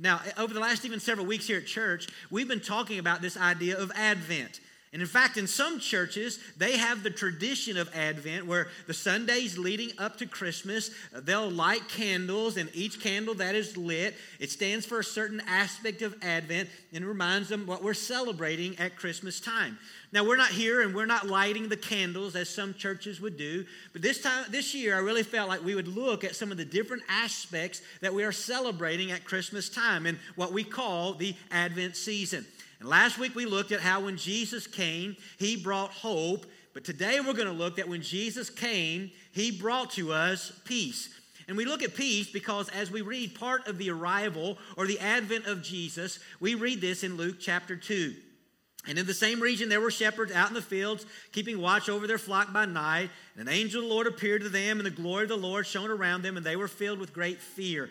Now, over the last even several weeks here at church, we've been talking about this idea of Advent. And in fact, in some churches, they have the tradition of Advent where the Sundays leading up to Christmas, they'll light candles, and each candle that is lit, it stands for a certain aspect of Advent and reminds them what we're celebrating at Christmas time. Now, we're not here and we're not lighting the candles as some churches would do, but this time, this year, I really felt like we would look at some of the different aspects that we are celebrating at Christmas time and what we call the Advent season. And last week we looked at how when Jesus came, he brought hope. But today we're going to look at when Jesus came, he brought to us peace. And we look at peace because as we read part of the arrival or the advent of Jesus, we read this in Luke chapter 2. And in the same region, there were shepherds out in the fields, keeping watch over their flock by night. And an angel of the Lord appeared to them, and the glory of the Lord shone around them, and they were filled with great fear.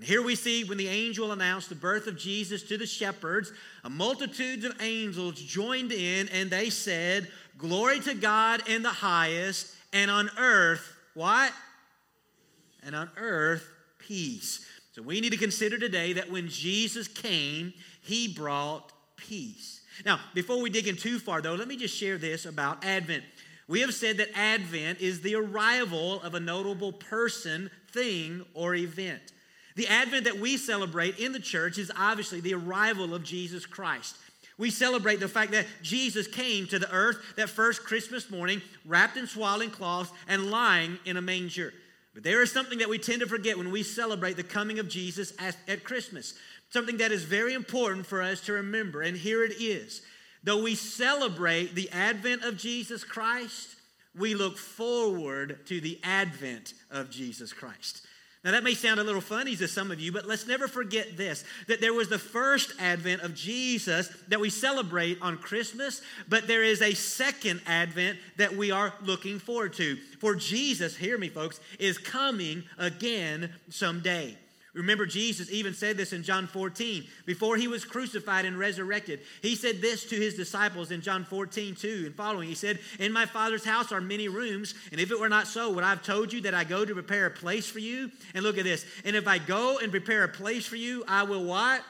And here we see when the angel announced the birth of Jesus to the shepherds, a multitude of angels joined in and they said, Glory to God in the highest, and on earth, what? And on earth, peace. So we need to consider today that when Jesus came, he brought peace. Now, before we dig in too far, though, let me just share this about Advent. We have said that Advent is the arrival of a notable person, thing, or event. The advent that we celebrate in the church is obviously the arrival of Jesus Christ. We celebrate the fact that Jesus came to the earth that first Christmas morning, wrapped in swaddling cloths and lying in a manger. But there is something that we tend to forget when we celebrate the coming of Jesus at, at Christmas. Something that is very important for us to remember, and here it is. Though we celebrate the advent of Jesus Christ, we look forward to the advent of Jesus Christ. Now, that may sound a little funny to some of you, but let's never forget this that there was the first advent of Jesus that we celebrate on Christmas, but there is a second advent that we are looking forward to. For Jesus, hear me, folks, is coming again someday. Remember, Jesus even said this in John 14 before he was crucified and resurrected. He said this to his disciples in John 14, 2 and following. He said, In my Father's house are many rooms, and if it were not so, would I have told you that I go to prepare a place for you? And look at this. And if I go and prepare a place for you, I will what?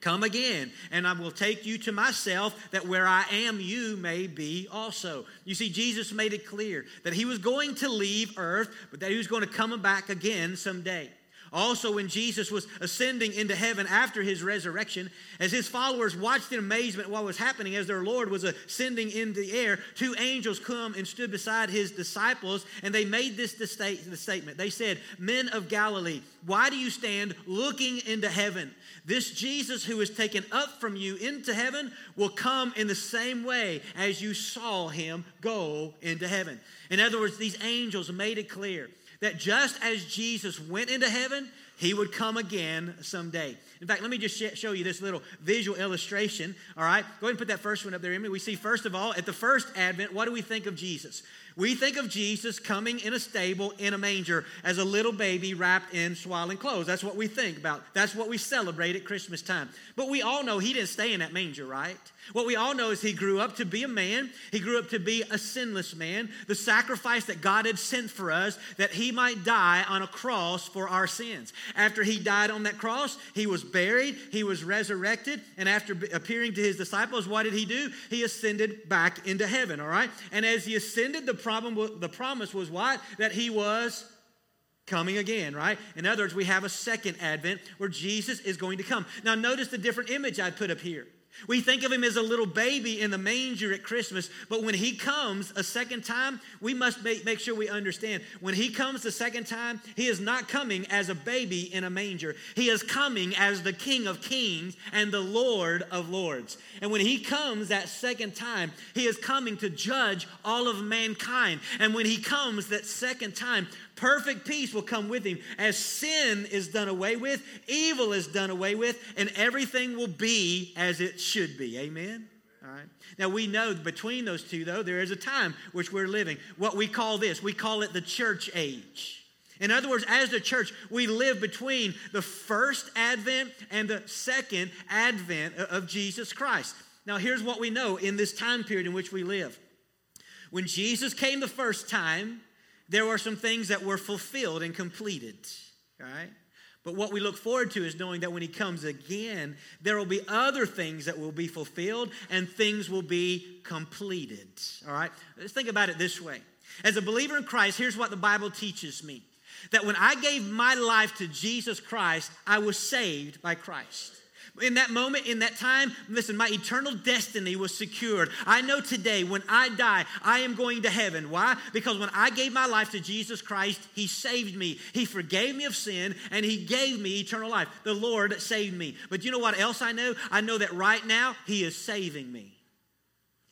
Come again, and I will take you to myself, that where I am, you may be also. You see, Jesus made it clear that he was going to leave earth, but that he was going to come back again someday. Also, when Jesus was ascending into heaven after his resurrection, as his followers watched in amazement what was happening as their Lord was ascending in the air, two angels come and stood beside his disciples, and they made this statement. They said, Men of Galilee, why do you stand looking into heaven? This Jesus who is taken up from you into heaven will come in the same way as you saw him go into heaven. In other words, these angels made it clear that just as Jesus went into heaven, he would come again someday. In fact, let me just show you this little visual illustration. All right, go ahead and put that first one up there, Emily. We see, first of all, at the first advent, what do we think of Jesus? We think of Jesus coming in a stable in a manger as a little baby wrapped in swaddling clothes. That's what we think about. That's what we celebrate at Christmas time. But we all know he didn't stay in that manger, right? What we all know is he grew up to be a man. He grew up to be a sinless man, the sacrifice that God had sent for us that he might die on a cross for our sins. After he died on that cross, he was buried, he was resurrected, and after appearing to his disciples, what did he do? He ascended back into heaven, all right? And as he ascended, the problem the promise was what? That he was coming again, right? In other words, we have a second advent where Jesus is going to come. Now notice the different image I put up here. We think of him as a little baby in the manger at Christmas, but when he comes a second time, we must make, make sure we understand. When he comes the second time, he is not coming as a baby in a manger. He is coming as the King of Kings and the Lord of Lords. And when he comes that second time, he is coming to judge all of mankind. And when he comes that second time, Perfect peace will come with him as sin is done away with, evil is done away with, and everything will be as it should be. Amen? All right. Now we know between those two, though, there is a time which we're living. What we call this, we call it the church age. In other words, as the church, we live between the first advent and the second advent of Jesus Christ. Now, here's what we know in this time period in which we live. When Jesus came the first time, there were some things that were fulfilled and completed. right? But what we look forward to is knowing that when he comes again, there will be other things that will be fulfilled and things will be completed. All right? Let's think about it this way. As a believer in Christ, here's what the Bible teaches me that when I gave my life to Jesus Christ, I was saved by Christ. In that moment, in that time, listen, my eternal destiny was secured. I know today when I die, I am going to heaven. Why? Because when I gave my life to Jesus Christ, He saved me. He forgave me of sin and He gave me eternal life. The Lord saved me. But you know what else I know? I know that right now He is saving me.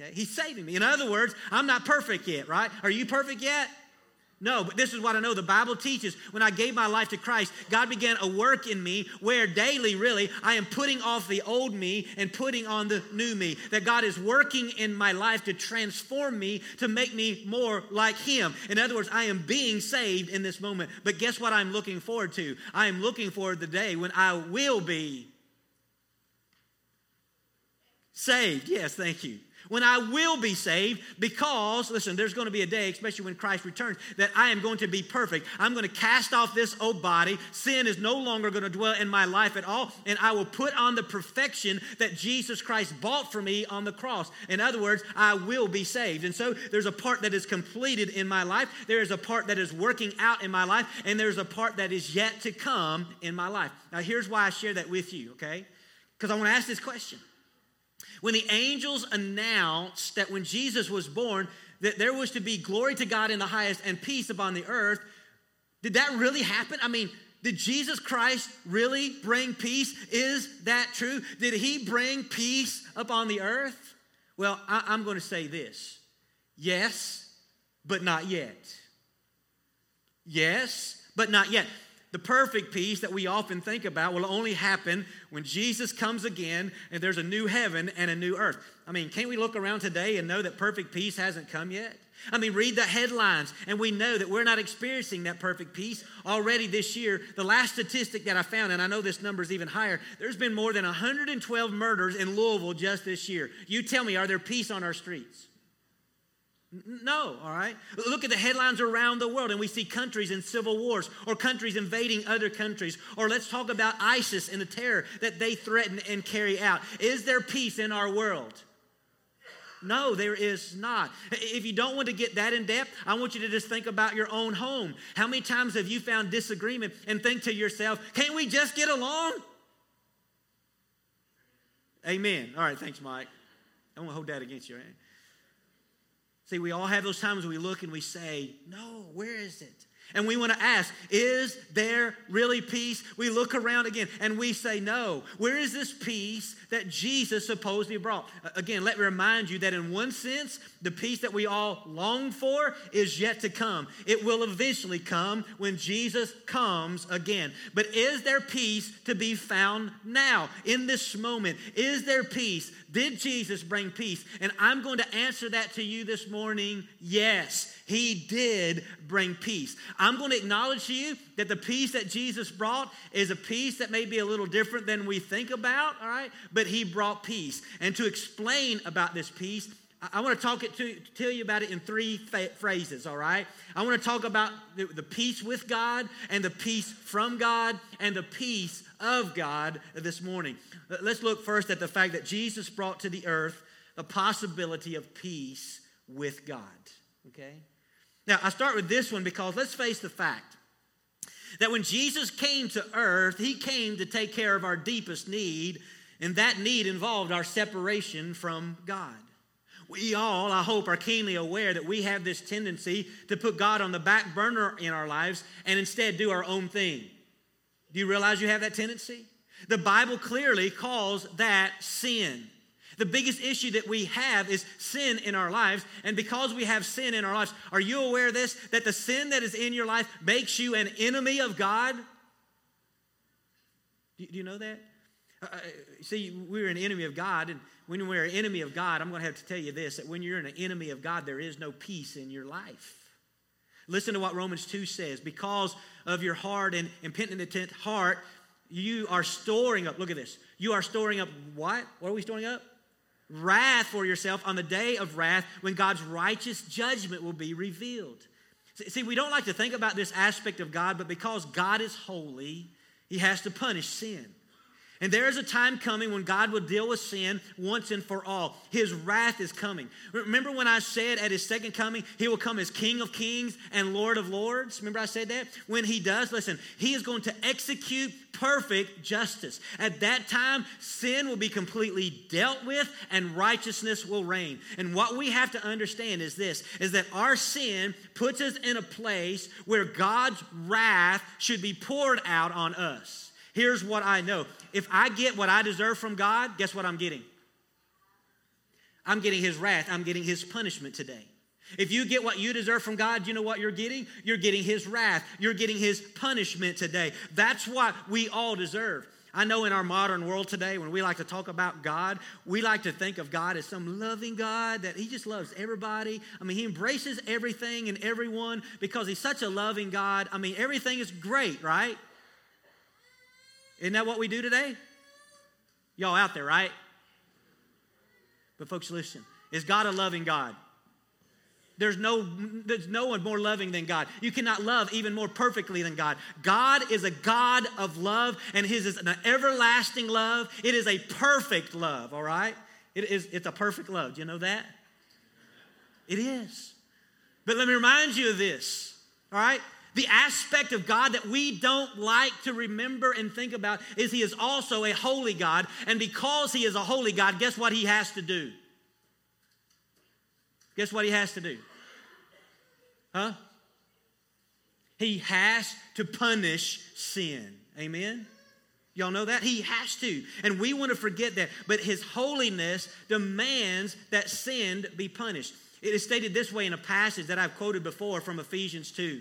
Okay? He's saving me. In other words, I'm not perfect yet, right? Are you perfect yet? No, but this is what I know. The Bible teaches when I gave my life to Christ, God began a work in me where daily, really, I am putting off the old me and putting on the new me. That God is working in my life to transform me to make me more like Him. In other words, I am being saved in this moment. But guess what I'm looking forward to? I am looking forward to the day when I will be saved. Yes, thank you when I will be saved because, listen, there's going to be a day, especially when Christ returns, that I am going to be perfect. I'm going to cast off this old body. Sin is no longer going to dwell in my life at all, and I will put on the perfection that Jesus Christ bought for me on the cross. In other words, I will be saved. And so there's a part that is completed in my life, there is a part that is working out in my life, and there's a part that is yet to come in my life. Now, here's why I share that with you, okay? Because I want to ask this question. When the angels announced that when Jesus was born, that there was to be glory to God in the highest and peace upon the earth, did that really happen? I mean, did Jesus Christ really bring peace? Is that true? Did he bring peace upon the earth? Well, I, am going to say this yes, but not yet. Yes, but not yet. The perfect peace that we often think about will only happen when Jesus comes again and there's a new heaven and a new earth. I mean, can't we look around today and know that perfect peace hasn't come yet? I mean, read the headlines, and we know that we're not experiencing that perfect peace already this year. The last statistic that I found, and I know this number is even higher, there's been more than 112 murders in Louisville just this year. You tell me, are there peace on our streets? No, all right? Look at the headlines around the world, and we see countries in civil wars or countries invading other countries. Or let's talk about ISIS and the terror that they threaten and carry out. Is there peace in our world? No, there is not. If you don't want to get that in depth, I want you to just think about your own home. How many times have you found disagreement and think to yourself, can't we just get along? Amen. All right, thanks, Mike. I won't hold that against you. Right? See, we all have those times we look and we say, No, where is it? And we want to ask, is there really peace? We look around again and we say, no. Where is this peace that Jesus supposedly brought? Again, let me remind you that in one sense, the peace that we all long for is yet to come. It will eventually come when Jesus comes again. But is there peace to be found now, in this moment? Is there peace? Did Jesus bring peace? And I'm going to answer that to you this morning yes, he did bring peace. I'm going to acknowledge to you that the peace that Jesus brought is a peace that may be a little different than we think about, all right? But he brought peace. And to explain about this peace, I want to talk it to tell you about it in three fa- phrases, all right? I want to talk about the, the peace with God and the peace from God and the peace of God this morning. Let's look first at the fact that Jesus brought to the earth the possibility of peace with God, okay? Now, I start with this one because let's face the fact that when Jesus came to earth, he came to take care of our deepest need, and that need involved our separation from God. We all, I hope, are keenly aware that we have this tendency to put God on the back burner in our lives and instead do our own thing. Do you realize you have that tendency? The Bible clearly calls that sin. The biggest issue that we have is sin in our lives. And because we have sin in our lives, are you aware of this? That the sin that is in your life makes you an enemy of God? Do you know that? Uh, uh, see, we're an enemy of God, and when we're an enemy of God, I'm going to have to tell you this that when you're an enemy of God, there is no peace in your life. Listen to what Romans 2 says. Because of your hard and impenitent heart, you are storing up, look at this. You are storing up what? What are we storing up? Wrath for yourself on the day of wrath when God's righteous judgment will be revealed. See, we don't like to think about this aspect of God, but because God is holy, he has to punish sin. And there is a time coming when God will deal with sin once and for all. His wrath is coming. Remember when I said at his second coming, he will come as King of kings and Lord of lords? Remember I said that? When he does, listen, he is going to execute perfect justice. At that time, sin will be completely dealt with and righteousness will reign. And what we have to understand is this is that our sin puts us in a place where God's wrath should be poured out on us. Here's what I know if I get what I deserve from God, guess what I'm getting? I'm getting His wrath, I'm getting His punishment today. If you get what you deserve from God, you know what you're getting? You're getting His wrath. You're getting His punishment today. That's what we all deserve. I know in our modern world today, when we like to talk about God, we like to think of God as some loving God that He just loves everybody. I mean, He embraces everything and everyone because He's such a loving God. I mean, everything is great, right? Isn't that what we do today? Y'all out there, right? But folks, listen. Is God a loving God? There's no, there's no one more loving than God. You cannot love even more perfectly than God. God is a God of love, and His is an everlasting love. It is a perfect love, all right? It is, it's a perfect love. Do you know that? It is. But let me remind you of this, all right? The aspect of God that we don't like to remember and think about is He is also a holy God. And because He is a holy God, guess what He has to do? Guess what He has to do? Huh? He has to punish sin. Amen? Y'all know that? He has to. And we want to forget that. But His holiness demands that sin be punished. It is stated this way in a passage that I've quoted before from Ephesians 2.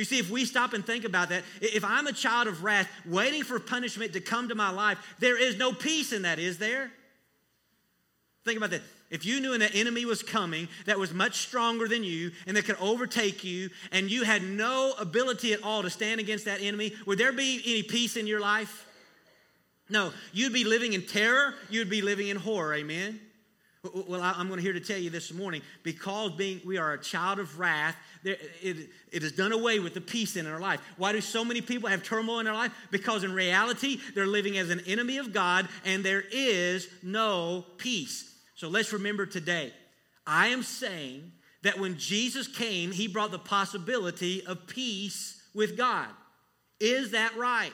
You see, if we stop and think about that, if I'm a child of wrath waiting for punishment to come to my life, there is no peace in that, is there? Think about that. If you knew an enemy was coming that was much stronger than you and that could overtake you, and you had no ability at all to stand against that enemy, would there be any peace in your life? No, you'd be living in terror, you'd be living in horror, amen? Well, I'm going to here to tell you this morning because being we are a child of wrath, it, it has done away with the peace in our life. Why do so many people have turmoil in their life? Because in reality, they're living as an enemy of God and there is no peace. So let's remember today, I am saying that when Jesus came, he brought the possibility of peace with God. Is that right?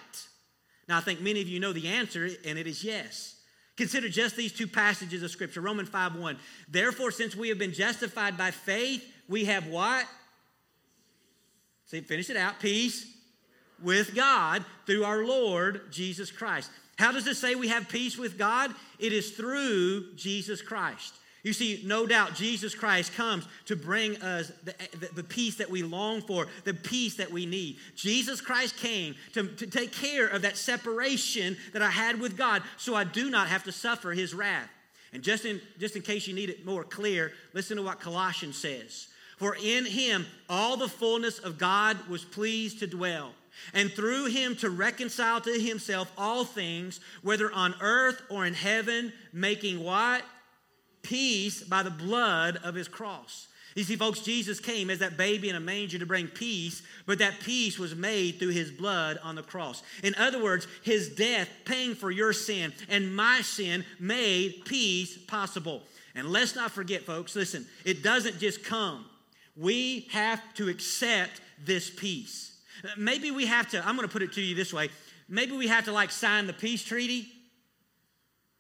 Now, I think many of you know the answer, and it is yes. Consider just these two passages of Scripture Romans 5 1. Therefore, since we have been justified by faith, we have what? See, finish it out. Peace with God through our Lord Jesus Christ. How does it say we have peace with God? It is through Jesus Christ. You see, no doubt Jesus Christ comes to bring us the, the, the, peace that we long for, the peace that we need. Jesus Christ came to, to take care of that separation that I had with God so I do not have to suffer his wrath. And just in, just in case you need it more clear, listen to what Colossians says. For in him all the fullness of God was pleased to dwell and through him to reconcile to himself all things, whether on earth or in heaven, making what? Peace by the blood of his cross. You see, folks, Jesus came as that baby in a manger to bring peace, but that peace was made through his blood on the cross. In other words, his death paying for your sin and my sin made peace possible. And let's not forget, folks, listen, it doesn't just come. We have to accept this peace. Maybe we have to, I'm going to put it to you this way. Maybe we have to like sign the peace treaty.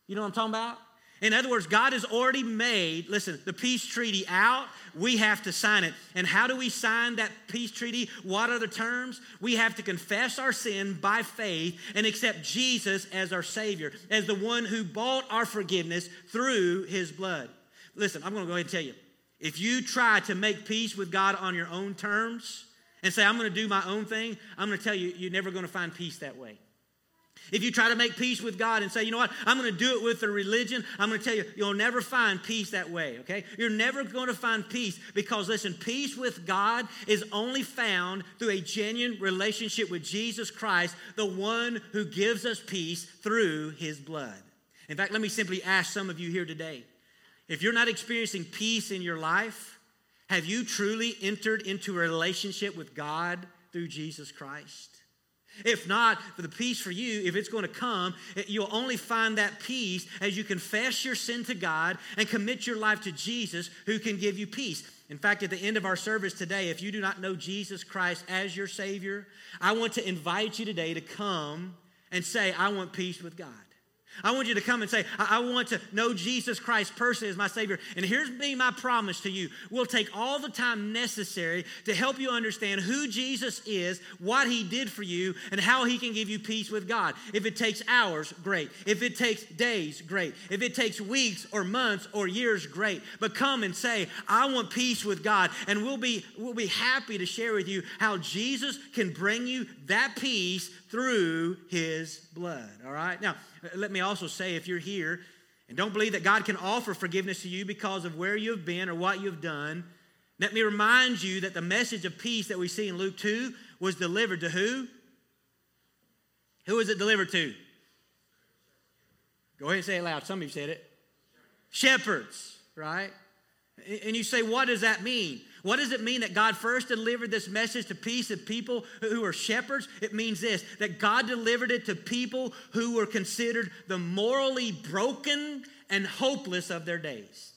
You know what I'm talking about? In other words, God has already made, listen, the peace treaty out. We have to sign it. And how do we sign that peace treaty? What are the terms? We have to confess our sin by faith and accept Jesus as our Savior, as the one who bought our forgiveness through His blood. Listen, I'm going to go ahead and tell you if you try to make peace with God on your own terms and say, I'm going to do my own thing, I'm going to tell you, you're never going to find peace that way. If you try to make peace with God and say, you know what, I'm going to do it with a religion, I'm going to tell you, you'll never find peace that way, okay? You're never going to find peace because, listen, peace with God is only found through a genuine relationship with Jesus Christ, the one who gives us peace through his blood. In fact, let me simply ask some of you here today if you're not experiencing peace in your life, have you truly entered into a relationship with God through Jesus Christ? If not, for the peace for you, if it's going to come, you'll only find that peace as you confess your sin to God and commit your life to Jesus who can give you peace. In fact, at the end of our service today, if you do not know Jesus Christ as your Savior, I want to invite you today to come and say, I want peace with God. I want you to come and say, I, I want to know Jesus Christ personally as my Savior. And here's me my promise to you. We'll take all the time necessary to help you understand who Jesus is, what He did for you, and how He can give you peace with God. If it takes hours, great. If it takes days, great. If it takes weeks or months or years, great. But come and say, I want peace with God. And we'll be, we'll be happy to share with you how Jesus can bring you that peace through His blood. All right? Now, let me also say if you're here and don't believe that God can offer forgiveness to you because of where you've been or what you've done, let me remind you that the message of peace that we see in Luke 2 was delivered to who? Who was it delivered to? Go ahead and say it loud. Some of you said it. Shepherds, right? And you say, what does that mean? What does it mean that God first delivered this message to peace of people who are shepherds? It means this that God delivered it to people who were considered the morally broken and hopeless of their days.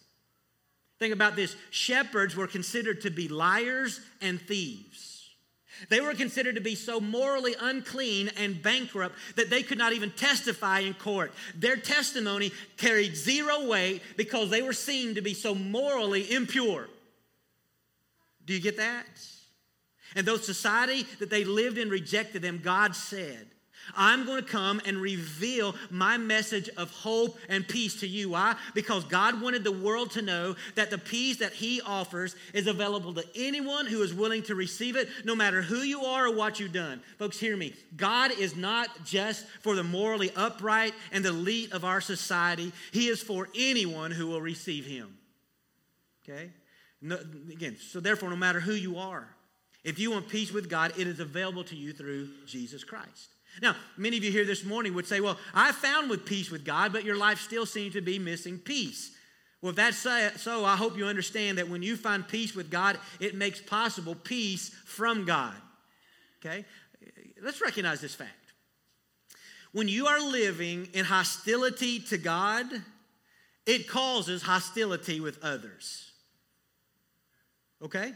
Think about this shepherds were considered to be liars and thieves. They were considered to be so morally unclean and bankrupt that they could not even testify in court. Their testimony carried zero weight because they were seen to be so morally impure. Do you get that? And though society that they lived in rejected them, God said, I'm going to come and reveal my message of hope and peace to you. Why? Because God wanted the world to know that the peace that He offers is available to anyone who is willing to receive it, no matter who you are or what you've done. Folks, hear me. God is not just for the morally upright and the elite of our society, He is for anyone who will receive Him. Okay? No, again, so therefore, no matter who you are, if you want peace with God, it is available to you through Jesus Christ. Now, many of you here this morning would say, Well, I found with peace with God, but your life still seems to be missing peace. Well, if that's so, I hope you understand that when you find peace with God, it makes possible peace from God. Okay? Let's recognize this fact. When you are living in hostility to God, it causes hostility with others okay?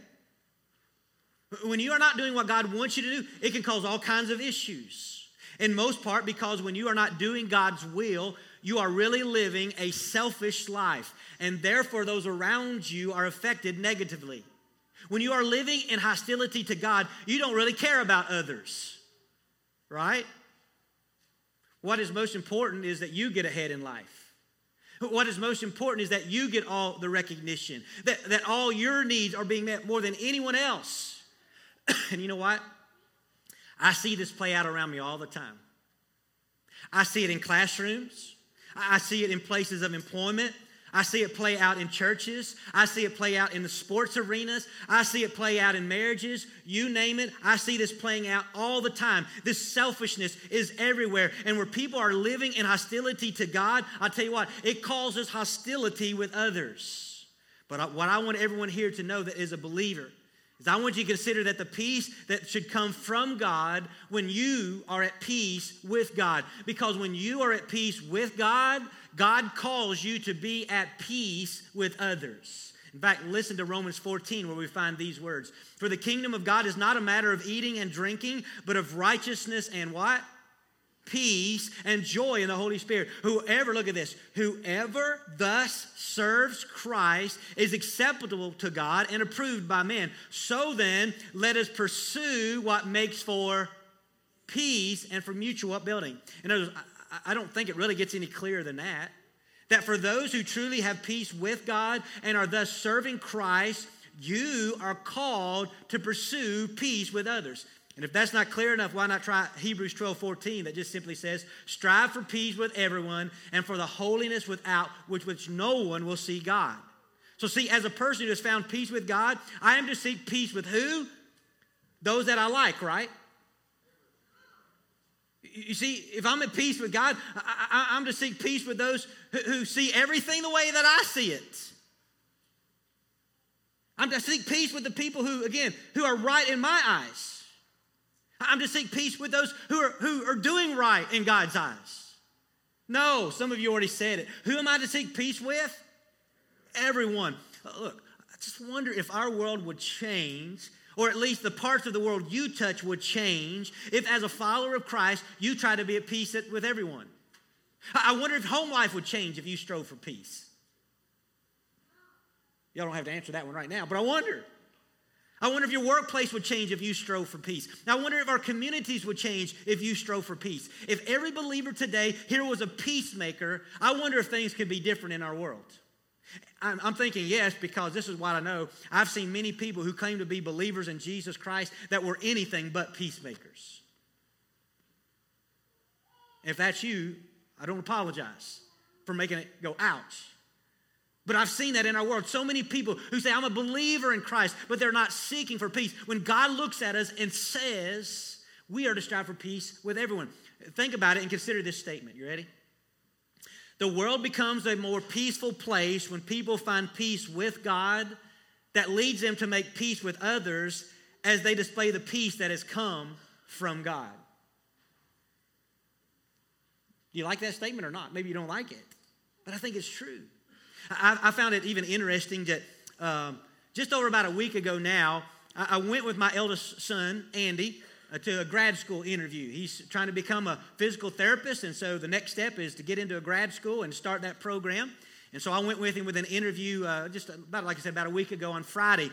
When you are not doing what God wants you to do, it can cause all kinds of issues. In most part, because when you are not doing God's will, you are really living a selfish life, and therefore those around you are affected negatively. When you are living in hostility to God, you don't really care about others, right? What is most important is that you get ahead in life. What is most important is that you get all the recognition, that, that all your needs are being met more than anyone else. and you know what? I see this play out around me all the time. I see it in classrooms, I see it in places of employment, I see it play out in churches. I see it play out in the sports arenas. I see it play out in marriages. You name it. I see this playing out all the time. This selfishness is everywhere. And where people are living in hostility to God, I'll tell you what, it causes hostility with others. But what I want everyone here to know that is a believer is I want you to consider that the peace that should come from God when you are at peace with God. Because when you are at peace with God, God calls you to be at peace with others. In fact, listen to Romans 14, where we find these words For the kingdom of God is not a matter of eating and drinking, but of righteousness and what? Peace, and joy in the Holy Spirit. Whoever, look at this, whoever thus serves Christ is acceptable to God and approved by men. So then, let us pursue what makes for peace and for mutual upbuilding. In other words, I don't think it really gets any clearer than that. That for those who truly have peace with God and are thus serving Christ, you are called to pursue peace with others. And if that's not clear enough, why not try Hebrews 12 14 that just simply says, Strive for peace with everyone and for the holiness without which, which no one will see God. So, see, as a person who has found peace with God, I am to seek peace with who? Those that I like, right? You see, if I'm at peace with God, I, am to seek peace with those who, who see everything the way that I see it. I'm to seek peace with the people who, again, who are right in my eyes. I'm to seek peace with those who are, who are doing right in God's eyes. No, some of you already said it. Who am I to seek peace with? Everyone. Look, I just wonder if our world would change, or at least the parts of the world you touch would change, if as a follower of Christ, you try to be at peace with everyone. I wonder if home life would change if you strove for peace. Y'all don't have to answer that one right now, but I wonder. I wonder if your workplace would change if you strove for peace. I wonder if our communities would change if you strove for peace. If every believer today here was a peacemaker, I wonder if things could be different in our world. I'm, I'm thinking yes, because this is what I know. I've seen many people who claim to be believers in Jesus Christ that were anything but peacemakers. If that's you, I don't apologize for making it go ouch. But I've seen that in our world. So many people who say, I'm a believer in Christ, but they're not seeking for peace. When God looks at us and says, we are to strive for peace with everyone. Think about it and consider this statement. You ready? The world becomes a more peaceful place when people find peace with God that leads them to make peace with others as they display the peace that has come from God. Do you like that statement or not? Maybe you don't like it, but I think it's true. I, I found it even interesting that um, just over about a week ago now, I, I went with my eldest son, Andy, uh, to a grad school interview. He's trying to become a physical therapist, and so the next step is to get into a grad school and start that program. And so I went with him with an interview uh, just about, like I said, about a week ago on Friday.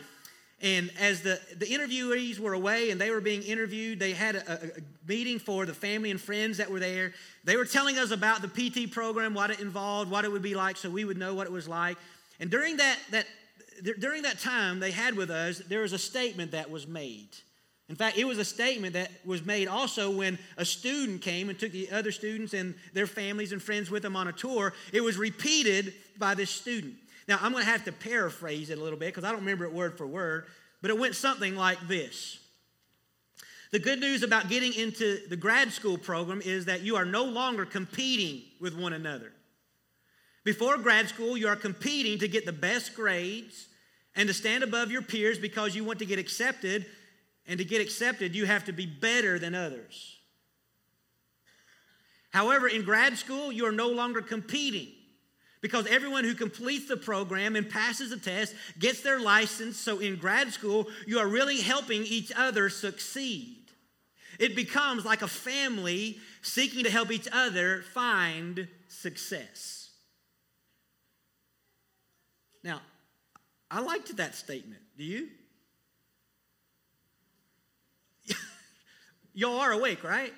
And as the, the interviewees were away and they were being interviewed, they had a, a, meeting for the family and friends that were there. They were telling us about the PT program, what it involved, what it would be like, so we would know what it was like. And during that, that, during that time they had with us, there was a statement that was made. In fact, it was a statement that was made also when a student came and took the other students and their families and friends with them on a tour. It was repeated by this student. Now, I'm going to have to paraphrase it a little bit because I don't remember it word for word, but it went something like this. The good news about getting into the grad school program is that you are no longer competing with one another. Before grad school, you are competing to get the best grades and to stand above your peers because you want to get accepted. And to get accepted, you have to be better than others. However, in grad school, you are no longer competing. Because everyone who completes the program and passes the test gets their license. So in grad school, you are really helping each other succeed. It becomes like a family seeking to help each other find success. Now, I liked that statement. Do you? Y'all are awake, right?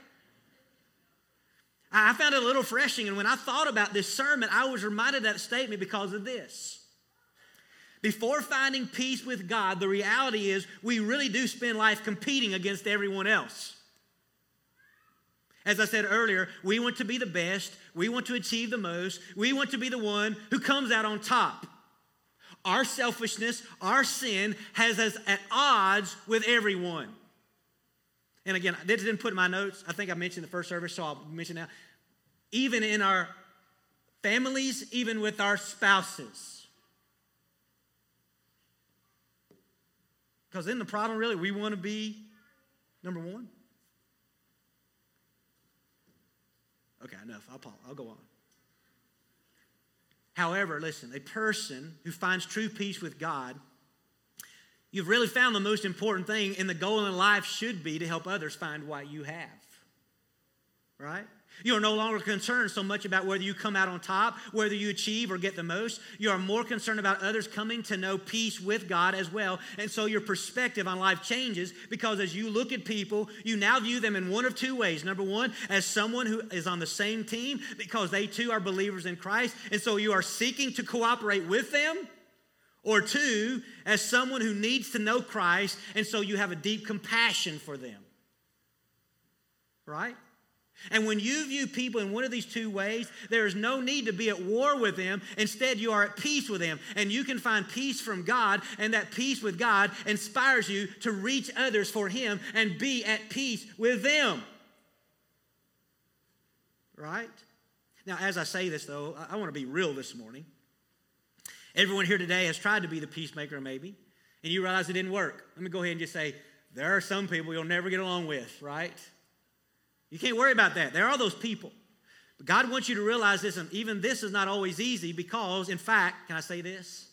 I found it a little refreshing, and when I thought about this sermon, I was reminded of that statement because of this. Before finding peace with God, the reality is we really do spend life competing against everyone else. As I said earlier, we want to be the best, we want to achieve the most, we want to be the one who comes out on top. Our selfishness, our sin has us at odds with everyone. And again, this didn't put in my notes. I think I mentioned the first service, so I'll mention now. Even in our families, even with our spouses. Because then the problem really, we want to be number one. Okay, enough. I'll, pause. I'll go on. However, listen, a person who finds true peace with God You've really found the most important thing, and the goal in life should be to help others find what you have. right? You are no longer concerned so much about whether you come out on top, whether you achieve or get the most. You are more concerned about others coming to know peace with God as well. And so your perspective on life changes because as you look at people, you now view them in one of two ways. Number one, as someone who is on the same team because they too are believers in Christ. And so you are seeking to cooperate with them. Or two, as someone who needs to know Christ, and so you have a deep compassion for them. Right? And when you view people in one of these two ways, there is no need to be at war with them. Instead, you are at peace with them. And you can find peace from God, and that peace with God inspires you to reach others for Him and be at peace with them. Right? Now, as I say this, though, I want to be real this morning. Everyone here today has tried to be the peacemaker, maybe, and you realize it didn't work. Let me go ahead and just say there are some people you'll never get along with, right? You can't worry about that. There are those people. But God wants you to realize this, and even this is not always easy because, in fact, can I say this?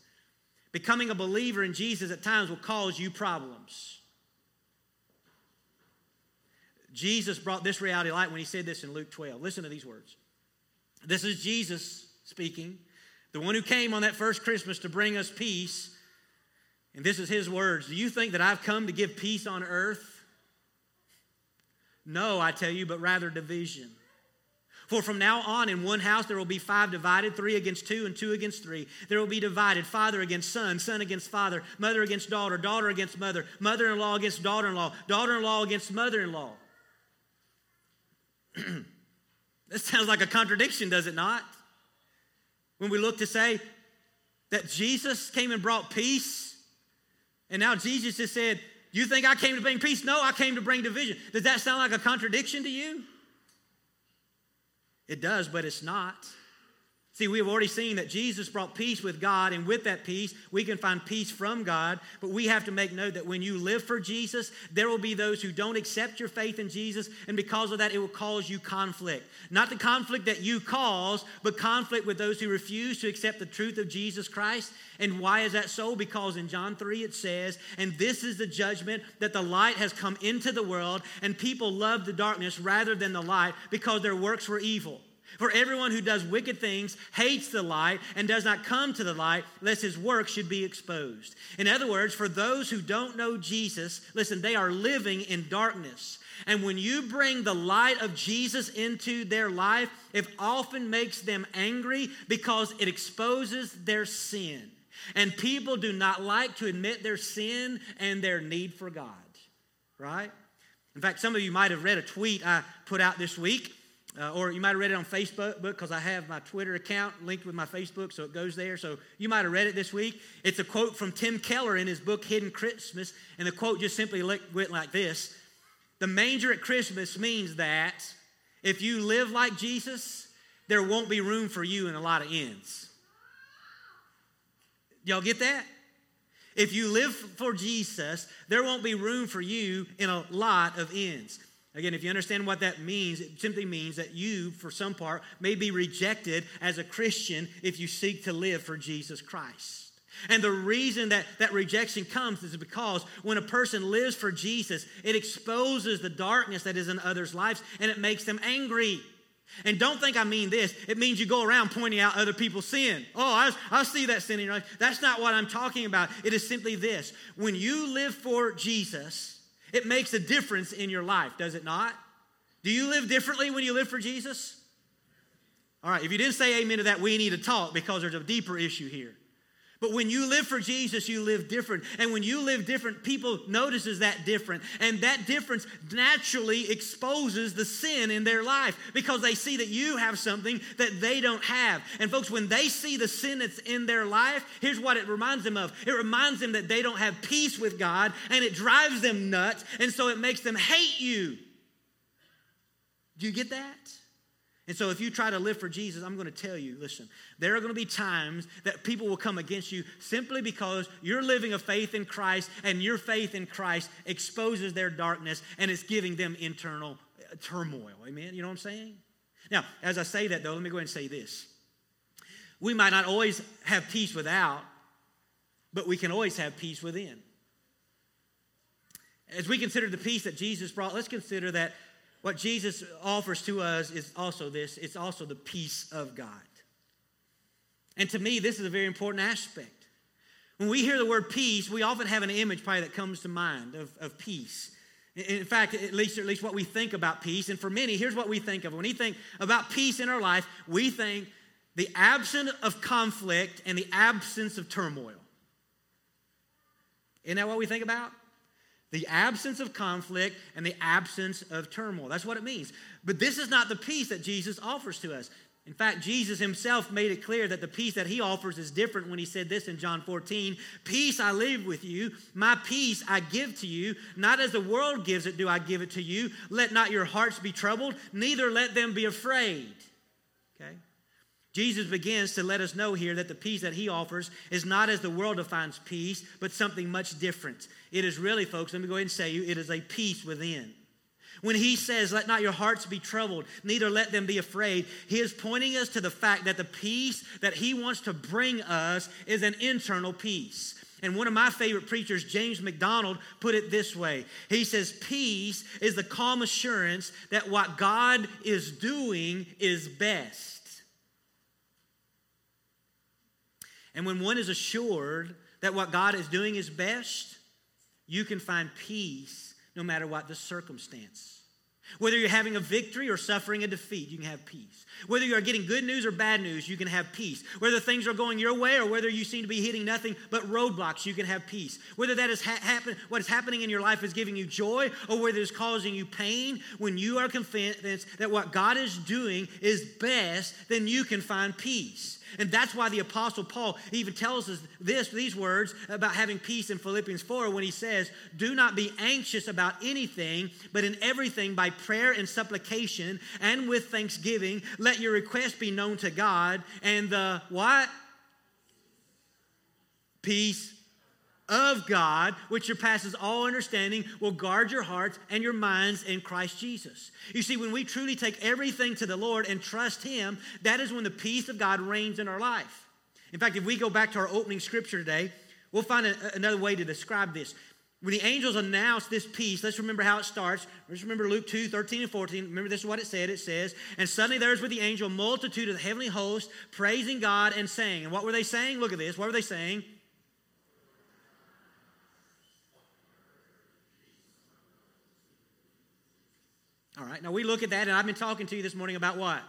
Becoming a believer in Jesus at times will cause you problems. Jesus brought this reality light when he said this in Luke 12. Listen to these words. This is Jesus speaking, the one who came on that first Christmas to bring us peace. And this is his words Do you think that I've come to give peace on earth? No, I tell you, but rather division. For from now on, in one house there will be five divided, three against two, and two against three. There will be divided, father against son, son against father, mother against daughter, daughter against mother, mother in law against daughter in law, daughter in law against mother in law. this sounds like a contradiction, does it not? When we look to say that Jesus came and brought peace, and now Jesus just said, you think I came to bring peace? No, I came to bring division. Does that sound like a contradiction to you? It does, but it's not. See, we have already seen that Jesus brought peace with God, and with that peace, we can find peace from God. But we have to make note that when you live for Jesus, there will be those who don't accept your faith in Jesus, and because of that, it will cause you conflict. Not the conflict that you cause, but conflict with those who refuse to accept the truth of Jesus Christ. And why is that so? Because in John 3 it says, And this is the judgment that the light has come into the world, and people love the darkness rather than the light because their works were evil. For everyone who does wicked things hates the light and does not come to the light, lest his work should be exposed. In other words, for those who don't know Jesus, listen, they are living in darkness. And when you bring the light of Jesus into their life, it often makes them angry because it exposes their sin. And people do not like to admit their sin and their need for God, right? In fact, some of you might have read a tweet I put out this week uh, or you might have read it on Facebook because I have my Twitter account linked with my Facebook, so it goes there. So you might have read it this week. It's a quote from Tim Keller in his book Hidden Christmas, and the quote just simply went like this The manger at Christmas means that if you live like Jesus, there won't be room for you in a lot of inns. Y'all get that? If you live for Jesus, there won't be room for you in a lot of inns. Again, if you understand what that means, it simply means that you, for some part, may be rejected as a Christian if you seek to live for Jesus Christ. And the reason that that rejection comes is because when a person lives for Jesus, it exposes the darkness that is in others' lives and it makes them angry. And don't think I mean this. It means you go around pointing out other people's sin. Oh, I, I see that sin in your life. That's not what I'm talking about. It is simply this. When you live for Jesus, it makes a difference in your life, does it not? Do you live differently when you live for Jesus? All right, if you didn't say amen to that, we need to talk because there's a deeper issue here. But when you live for Jesus, you live different. And when you live different, people notices that different. And that difference naturally exposes the sin in their life because they see that you have something that they don't have. And folks, when they see the sin that's in their life, here's what it reminds them of. It reminds them that they don't have peace with God and it drives them nuts. And so it makes them hate you. Do you get that? And so, if you try to live for Jesus, I'm going to tell you listen, there are going to be times that people will come against you simply because you're living a faith in Christ and your faith in Christ exposes their darkness and it's giving them internal uh, turmoil. Amen? You know what I'm saying? Now, as I say that, though, let me go ahead and say this. We might not always have peace without, but we can always have peace within. As we consider the peace that Jesus brought, let's consider that what Jesus offers to us is also this it's also the peace of God. And to me, this is a very important aspect. When we hear the word peace, we often have an image probably that comes to mind of, of peace. In fact, at least, at least what we think about peace. And for many, here's what we think of. When we think about peace in our life, we think the absence of conflict and the absence of turmoil. Isn't that what we think about? The absence of conflict and the absence of turmoil. That's what it means. But this is not the peace that Jesus offers to us. In fact, Jesus himself made it clear that the peace that he offers is different when he said this in John 14 Peace I leave with you, my peace I give to you. Not as the world gives it, do I give it to you. Let not your hearts be troubled, neither let them be afraid. Okay? Jesus begins to let us know here that the peace that he offers is not as the world defines peace, but something much different. It is really, folks, let me go ahead and say you, it is a peace within. When he says, Let not your hearts be troubled, neither let them be afraid, he is pointing us to the fact that the peace that he wants to bring us is an internal peace. And one of my favorite preachers, James MacDonald, put it this way He says, Peace is the calm assurance that what God is doing is best. And when one is assured that what God is doing is best, you can find peace no matter what the circumstance. Whether you're having a victory or suffering a defeat, you can have peace. Whether you're getting good news or bad news, you can have peace. Whether things are going your way or whether you seem to be hitting nothing but roadblocks, you can have peace. Whether that is ha- happen, what is happening in your life is giving you joy or whether it's causing you pain, when you are convinced that what God is doing is best, then you can find peace. And that's why the Apostle Paul even tells us this, these words about having peace in Philippians 4 when he says, Do not be anxious about anything, but in everything by prayer and supplication and with thanksgiving, let your request be known to God. And the what? Peace of God, which surpasses all understanding, will guard your hearts and your minds in Christ Jesus. You see, when we truly take everything to the Lord and trust Him, that is when the peace of God reigns in our life. In fact, if we go back to our opening scripture today, we'll find a, another way to describe this. When the angels announced this peace, let's remember how it starts. Let's remember Luke 2, 13 and 14. Remember this is what it said. It says, And suddenly there was with the angel a multitude of the heavenly host praising God and saying. And what were they saying? Look at this. What were they saying? All right, now we look at that, and I've been talking to you this morning about what?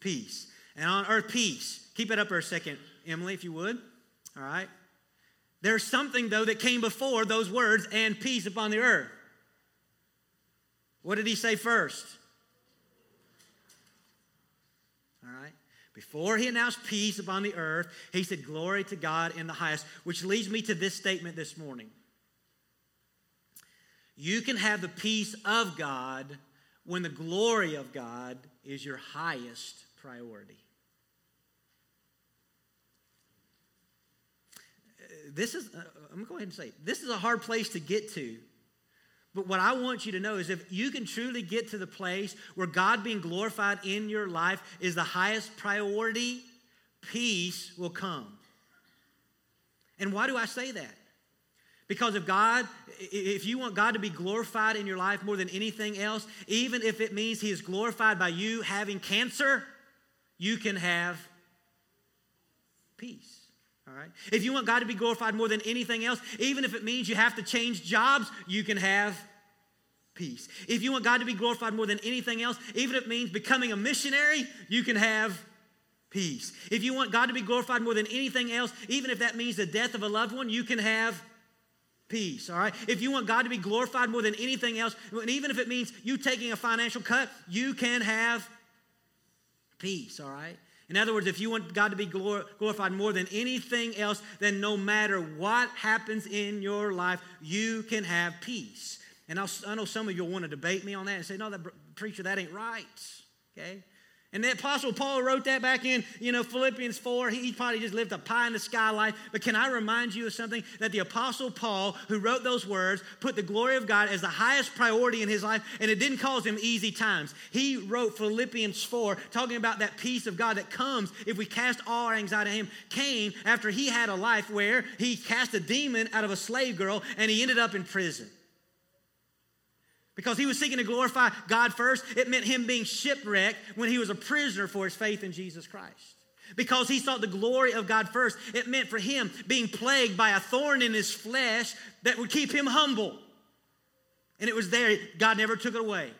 Peace. And on earth, peace. Keep it up for a second, Emily, if you would. All right. There's something, though, that came before those words and peace upon the earth. What did he say first? All right. Before he announced peace upon the earth, he said, Glory to God in the highest, which leads me to this statement this morning. You can have the peace of God when the glory of God is your highest priority. This is, uh, I'm going to go ahead and say, this is a hard place to get to. But what I want you to know is if you can truly get to the place where God being glorified in your life is the highest priority, peace will come. And why do I say that? Because if God, if you want God to be glorified in your life more than anything else, even if it means He is glorified by you having cancer, you can have peace. All right? If you want God to be glorified more than anything else, even if it means you have to change jobs, you can have peace. If you want God to be glorified more than anything else, even if it means becoming a missionary, you can have peace. If you want God to be glorified more than anything else, even if that means the death of a loved one, you can have peace, all right? If you want God to be glorified more than anything else, and even if it means you taking a financial cut, you can have peace, all right? In other words, if you want God to be glorified more than anything else, then no matter what happens in your life, you can have peace. And I'll, i know some of you will want to debate me on that and say, no, that preacher, that ain't right, okay? And the Apostle Paul wrote that back in, you know, Philippians 4. He probably just lived a pie in the sky life. But can I remind you of something? That the Apostle Paul, who wrote those words, put the glory of God as the highest priority in his life, and it didn't cause him easy times. He wrote Philippians 4, talking about that peace of God that comes if we cast all our anxiety on him, came after he had a life where he cast a demon out of a slave girl and he ended up in prison. Because he was seeking to glorify God first, it meant him being shipwrecked when he was a prisoner for his faith in Jesus Christ. Because he sought the glory of God first, it meant for him being plagued by a thorn in his flesh that would keep him humble. And it was there, God never took it away.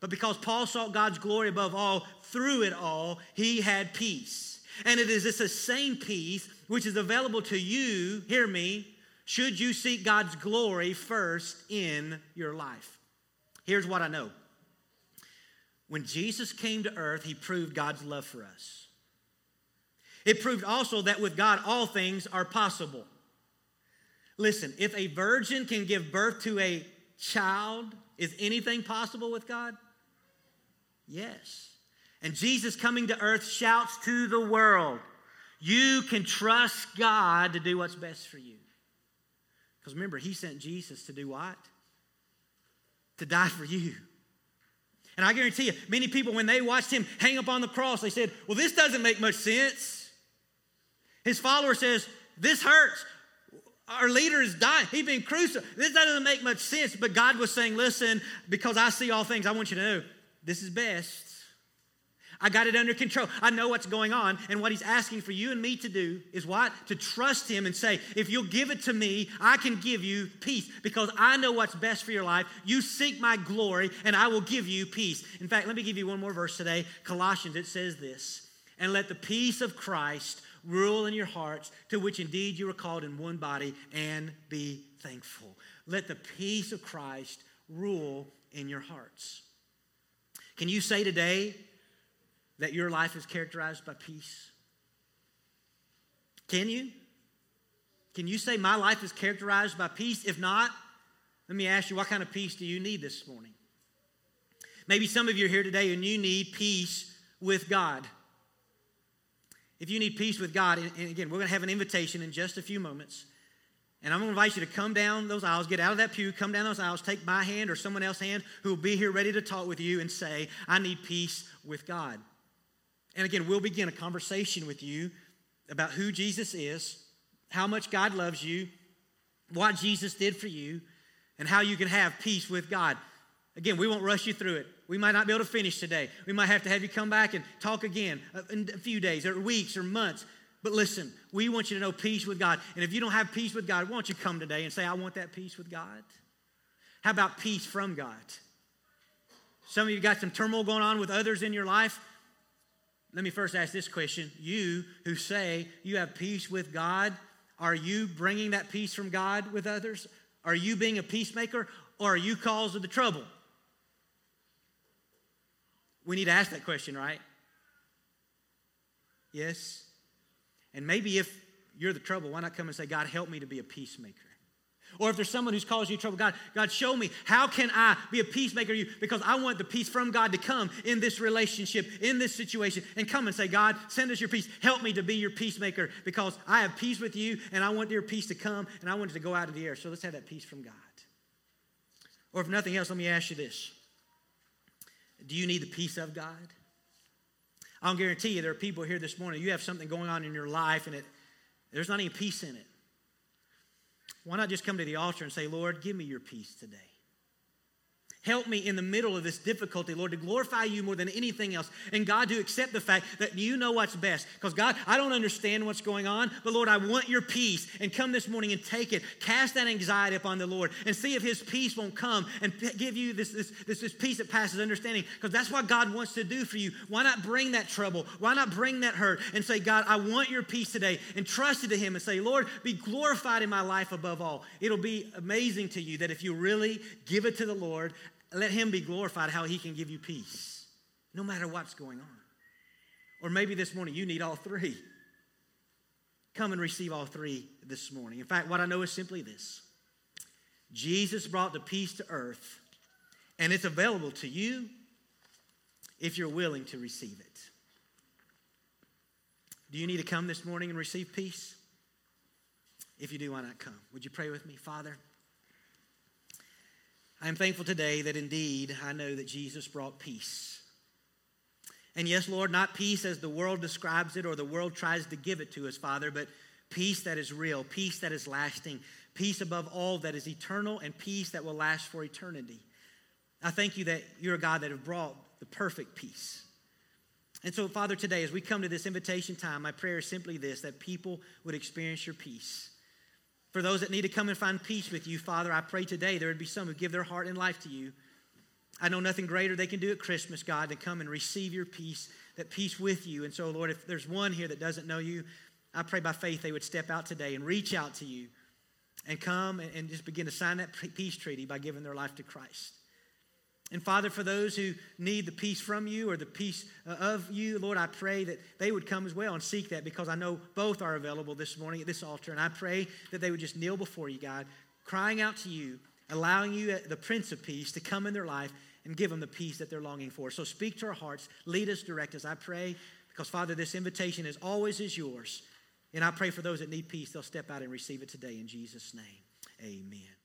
But because Paul sought God's glory above all, through it all, he had peace. And it is this same peace which is available to you, hear me, should you seek God's glory first in your life. Here's what I know. When Jesus came to earth, he proved God's love for us. It proved also that with God, all things are possible. Listen, if a virgin can give birth to a child, is anything possible with God? Yes. And Jesus coming to earth shouts to the world, You can trust God to do what's best for you. Because remember, He sent Jesus to do what? To die for you. And I guarantee you, many people, when they watched him hang up on the cross, they said, Well, this doesn't make much sense. His follower says, This hurts. Our leader is dying. He's been crucified. This doesn't make much sense. But God was saying, Listen, because I see all things, I want you to know this is best. I got it under control. I know what's going on. And what he's asking for you and me to do is what? To trust him and say, if you'll give it to me, I can give you peace because I know what's best for your life. You seek my glory and I will give you peace. In fact, let me give you one more verse today. Colossians, it says this And let the peace of Christ rule in your hearts, to which indeed you are called in one body, and be thankful. Let the peace of Christ rule in your hearts. Can you say today that your life is characterized by peace? Can you? Can you say my life is characterized by peace? If not, let me ask you, what kind of peace do you need this morning? Maybe some of you are here today and you need peace with God. If you need peace with God, and again, we're going to have an invitation in just a few moments. And I'm going to invite you to come down those aisles, get out of that pew, come down those aisles, take my hand or someone else's hand who will be here ready to talk with you and say, I need peace with God. And again, we'll begin a conversation with you about who Jesus is, how much God loves you, what Jesus did for you, and how you can have peace with God. Again, we won't rush you through it. We might not be able to finish today. We might have to have you come back and talk again uh, in a few days or weeks or months. But listen, we want you to know peace with God. And if you don't have peace with God, why don't you come today and say, I want that peace with God? How about peace from God? Some of you got some turmoil going on with others in your life. Let me first ask this question. You who say you have peace with God, are you bringing that peace from God with others? Are you being a peacemaker or are you cause of the trouble? We need to ask that question, right? Yes? And maybe if you're the trouble, why not come and say, God, help me to be a peacemaker? Or if there's someone who's causing you trouble, God, God, show me how can I be a peacemaker to you? Because I want the peace from God to come in this relationship, in this situation, and come and say, God, send us your peace. Help me to be your peacemaker because I have peace with you and I want your peace to come and I want it to go out of the air. So let's have that peace from God. Or if nothing else, let me ask you this. Do you need the peace of God? I'll guarantee you there are people here this morning, you have something going on in your life and it, there's not any peace in it. Why not just come to the altar and say, Lord, give me your peace today? Help me in the middle of this difficulty, Lord, to glorify you more than anything else. And God, to accept the fact that you know what's best. Because God, I don't understand what's going on, but Lord, I want your peace. And come this morning and take it. Cast that anxiety upon the Lord and see if his peace won't come and give you this, this, this, this peace that passes understanding. Because that's what God wants to do for you. Why not bring that trouble? Why not bring that hurt and say, God, I want your peace today. And trust it to him and say, Lord, be glorified in my life above all. It'll be amazing to you that if you really give it to the Lord, let him be glorified how he can give you peace, no matter what's going on. Or maybe this morning you need all three. Come and receive all three this morning. In fact, what I know is simply this Jesus brought the peace to earth, and it's available to you if you're willing to receive it. Do you need to come this morning and receive peace? If you do, why not come? Would you pray with me, Father? I am thankful today that indeed I know that Jesus brought peace. And yes, Lord, not peace as the world describes it or the world tries to give it to us, Father, but peace that is real, peace that is lasting, peace above all that is eternal, and peace that will last for eternity. I thank you that you're a God that have brought the perfect peace. And so, Father, today, as we come to this invitation time, my prayer is simply this that people would experience your peace. For those that need to come and find peace with you, Father, I pray today there would be some who give their heart and life to you. I know nothing greater they can do at Christmas, God, than come and receive your peace, that peace with you. And so, Lord, if there's one here that doesn't know you, I pray by faith they would step out today and reach out to you and come and just begin to sign that peace treaty by giving their life to Christ. And Father, for those who need the peace from you or the peace uh, of you, Lord, I pray that they would come as well and seek that because I know both are available this morning at this altar. And I pray that they would just kneel before you, God, crying out to you, allowing you, uh, the Prince of Peace, to come in their life and give them the peace that they're longing for. So speak to our hearts, lead us, direct us. I pray because, Father, this invitation is always is yours. And I pray for those that need peace, they'll step out and receive it today in Jesus' name. Amen.